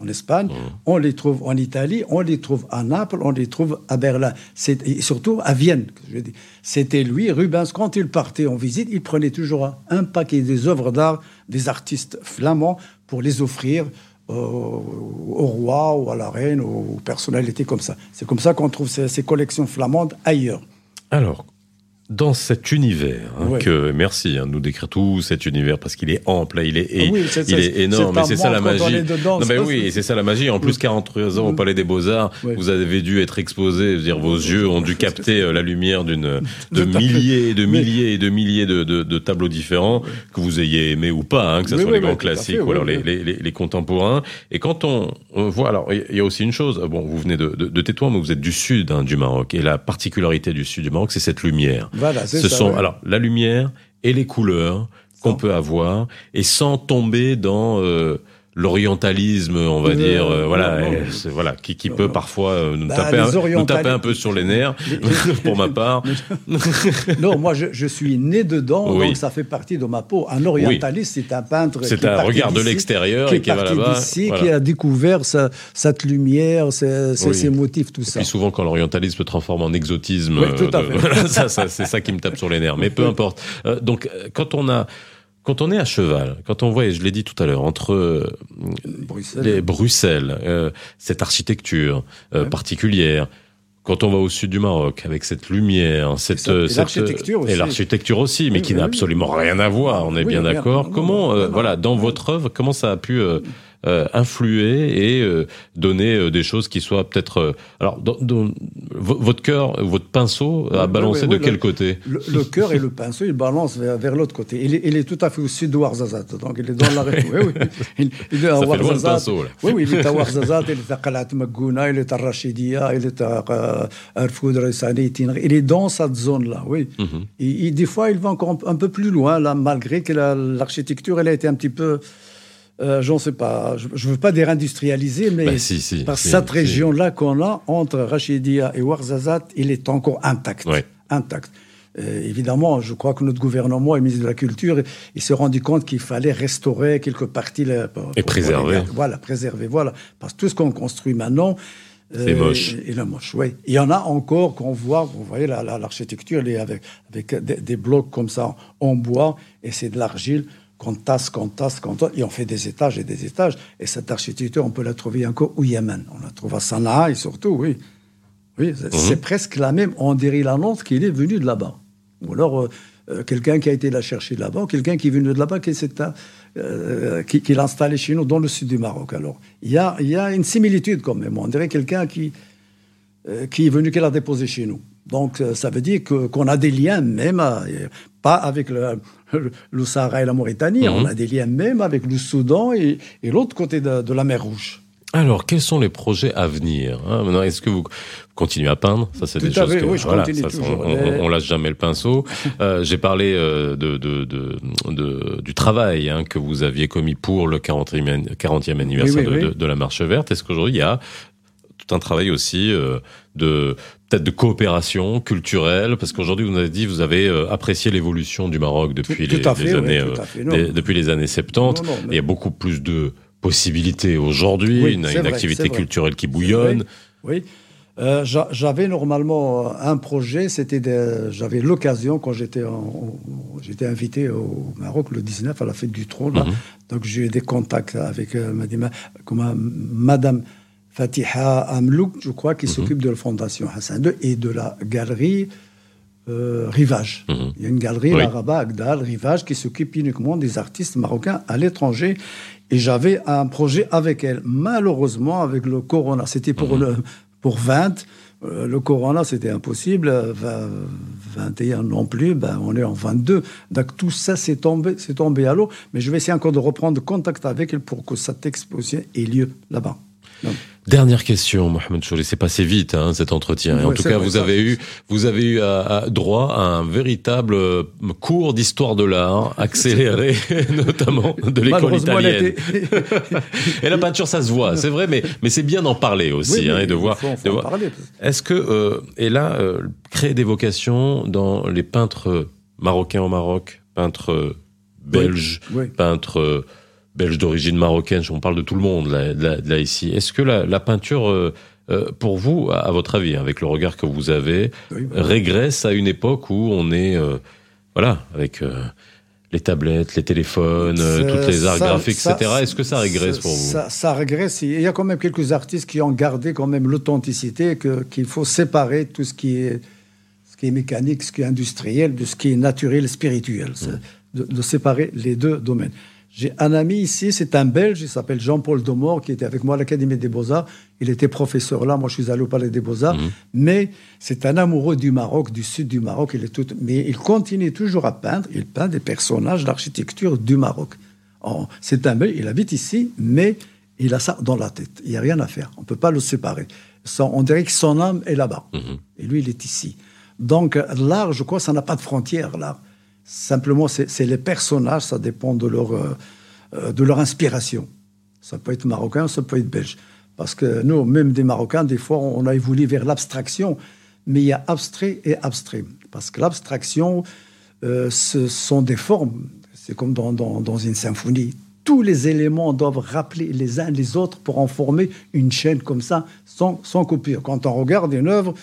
en Espagne, mmh. on les trouve en Italie, on les trouve à Naples, on les trouve à Berlin, et surtout à Vienne. C'était lui, Rubens, quand il partait en visite, il prenait toujours un paquet des œuvres d'art des artistes flamands pour les offrir au roi ou à la reine ou aux personnalités comme ça. C'est comme ça qu'on trouve ces, collections flamandes ailleurs. Alors, dans cet univers, hein, que merci hein, de nous décrire tout cet univers parce qu'il est ample, il est, ah il est énorme, et c'est ça la magie. non, mais oui, c'est ça la magie. En plus, 43 ans au Palais des Beaux Arts, vous avez dû être exposé, dire vos yeux ont dû capter euh, la lumière d'une de milliers, et de milliers et de milliers de, de, de tableaux différents que vous ayez aimé ou pas, hein, que ce soit les grands classiques ou alors les, les, les, contemporains. Et quand on, voit, alors il y a aussi une chose. Bon, vous venez de, de, de Tétouan, mais vous êtes du sud hein, du Maroc, et la particularité du sud du Maroc, c'est cette lumière. Voilà, Ce ça, sont alors la lumière et les couleurs qu'on peut avoir et sans tomber dans euh, l'orientalisme, on va dire, euh, voilà, voilà, qui, qui peut parfois euh, nous, bah, taper un, nous, taper un, peu sur les nerfs, pour ma part. non, moi, je, je, suis né dedans, donc ça fait partie de ma peau. Un orientaliste, c'est un peintre. C'est un regard de l'extérieur et qui va là-bas, qui a découvert sa, cette lumière, ces, motifs, tout ça. Et souvent, quand l'orientalisme se transforme en exotisme, euh, ça, ça, c'est ça qui me tape sur les nerfs. Mais peu importe. donc, quand on a quand on est à cheval, quand on voit, et je l'ai dit tout à l'heure, entre euh, Bruxelles, les Bruxelles euh, cette architecture euh, particulière, quand on va au sud du Maroc, avec cette lumière, cette, et l'architecture aussi, et l'architecture aussi, mais qui n'a absolument rien à voir, on est bien d'accord. Comment, voilà, dans votre œuvre, comment ça a pu euh, influer et euh, donner euh, des choses qui soient peut-être. alors, votre cœur, votre pinceau a balancé de quel côté Le, cœur et le pinceau, il balance vers, l'autre côté. Il est, il est, tout à fait au sud de Warzazat, donc il est dans la région. oui, oui. Il, il est à Warzazat. Oui, oui, il est à Warzazat, il est à Qalat Magouna, il est à Rachidia, il est à Arfoud Il est dans cette zone-là, oui. Mm -hmm. et, des fois, il va encore un peu plus loin, là, malgré que l'architecture, elle a été un petit peu euh, j'en sais pas, je ne veux pas dire industrialiser, mais bah, si, par cette région-là qu'on a entre Rachidia et Ouarzazate, il est encore intact. Intact. Euh, évidemment, je crois que notre gouvernement et le ministre de la Culture, il s'est rendu compte qu'il fallait restaurer quelques parties. et préserver. voilà, préserver, voilà. Parce que tout ce qu'on construit maintenant, c'est moche. Il est moche, oui. Il y en a encore qu'on voit, vous voyez, l'architecture, la, avec, avec des, des, blocs comme ça en bois, et c'est de l'argile qu'on tasse, qu'on tasse, qu'on tasse, et on fait des étages et des étages. Et cette architecture, on peut la trouver encore au Yémen. On la trouve à Sanaa et surtout, oui. Oui, c'est mhm. presque la même. On dirait la nôtre qu'il est venu de là-bas. Ou alors, euh, euh, quelqu'un qui a été la chercher là-bas, ou quelqu'un qui est venu de là-bas, qui, euh, qui, qui l'a installé chez nous, dans le sud du Maroc. Alors, il y a, y a une similitude quand même. On dirait quelqu'un qui, euh, qui est venu, qu'elle a déposé chez nous. Donc, ça veut dire qu'on a des liens, même, pas avec le, le, Sahara et la Mauritanie. On mhm. a des liens même avec le Soudan et, l'autre côté de, la mer Rouge. Alors, quels sont les projets à venir hein? Maintenant, est-ce que vous continuez à peindre? Ça, c'est des choses que oui, voilà, on, on, lâche jamais le pinceau. euh, J'ai parlé euh, de, de, de, du travail hein, que vous aviez commis pour le 40e, 40e anniversaire de, la Marche verte. Est-ce qu'aujourd'hui, il y a tout un travail aussi euh, de peut-être de coopération culturelle parce qu'aujourd'hui vous avez dit vous avez euh, apprécié l'évolution du Maroc depuis les, années euh, depuis les années 70 il y a beaucoup plus de possibilités aujourd'hui une, activité culturelle qui bouillonne. oui, euh, j'avais normalement un projet, c'était j'avais l'occasion quand j'étais j'étais invité au Maroc le 19 à la fête du trône, mhm. donc j'ai eu des contacts avec Madame Fatiha Amlouk, je crois, qui mhm. s'occupe de la Fondation Hassan II et de la galerie euh, Rivage. Mhm. Il y a une galerie, oui. l'Araba Agdal, Rivage, qui s'occupe uniquement des artistes marocains à l'étranger. Et j'avais un projet avec elle. Malheureusement, avec le Corona, c'était pour, mhm. le, pour 20. Euh, le Corona, c'était impossible. 21 non plus, ben, on est en 22. Donc tout ça, c'est tombé, tombé à l'eau. Mais je vais essayer encore de reprendre contact avec elle pour que cette exposition ait lieu là-bas. Dernière question, Mohamed Chouli, c'est passé vite hein, cet entretien. en tout cas, vous avez eu, vous avez eu à, droit à un véritable euh, cours d'histoire de l'art accéléré, notamment de l'école italienne. et la peinture, ça se voit, c'est vrai, mais mais c'est bien d'en parler aussi hein, et de voir. Est-ce que euh, et là euh, créer des vocations dans les peintres marocains au Maroc, peintres belges, peintres belge d'origine marocaine, on parle de tout le monde là, ici. Est-ce que la, peinture, euh, euh, pour vous, à, votre avis, avec le regard que vous avez, régresse à une époque où on est, euh, voilà, avec les tablettes, les téléphones, toutes les arts graphiques, etc. Est-ce que ça régresse pour vous? ça, régresse. Il y a quand même quelques artistes qui ont gardé quand même l'authenticité, qu'il faut séparer tout ce qui est qui est mécanique, ce qui est industriel, de ce qui est naturel, spirituel. De, de, séparer les deux domaines. J'ai un ami ici, c'est un Belge, il s'appelle Jean-Paul Domor, qui était avec moi à l'Académie des Beaux-Arts. Il était professeur là, moi je suis allé au Palais des Beaux-Arts. Mhm. Mais c'est un amoureux du Maroc, du sud du Maroc. Il est tout... Mais il continue toujours à peindre. Il peint des personnages d'architecture du Maroc. C'est un Belge, il habite ici, mais il a ça dans la tête. Il n'y a rien à faire. On ne peut pas le séparer. on dirait que son âme est là-bas. Mhm. Et lui, il est ici. Donc l'art, je crois, ça n'a pas de frontières, l'art. Simplement, c'est les personnages, ça dépend de leur, euh, euh, de leur inspiration. Ça peut être marocain, ça peut être belge. Parce que nous, même des Marocains, des fois, on a évolué vers l'abstraction. Mais il y a abstrait et abstrait. Parce que l'abstraction, euh, ce sont des formes. C'est comme dans, dans, une symphonie. Tous les éléments doivent rappeler les uns les autres pour en former une chaîne comme ça, sans, sans coupure. Quand on regarde une œuvre,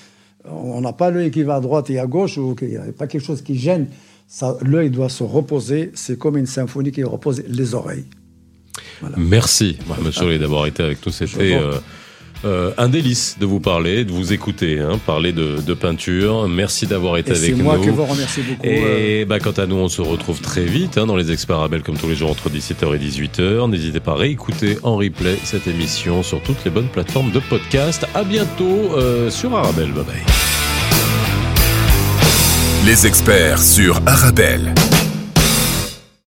on n'a pas l'œil qui va à droite et à gauche, ou il n'y a pas quelque chose qui gêne l'œil doit se reposer. C'est comme une symphonie qui repose les oreilles. Merci, Monsieur d'avoir été avec nous. C'était euh, euh, un délice de vous parler, de vous écouter, hein, parler de, peinture. Merci d'avoir été avec nous. C'est moi qui vous remercie beaucoup. Et euh. bah, quant à nous, on se retrouve très vite hein, dans les Experts Arabelle, comme tous les jours entre 17h et 18h. N'hésitez pas à réécouter en replay cette émission sur toutes les bonnes plateformes de podcast. À bientôt sur Arabelle. Bye bye. Les experts sur Arabelle.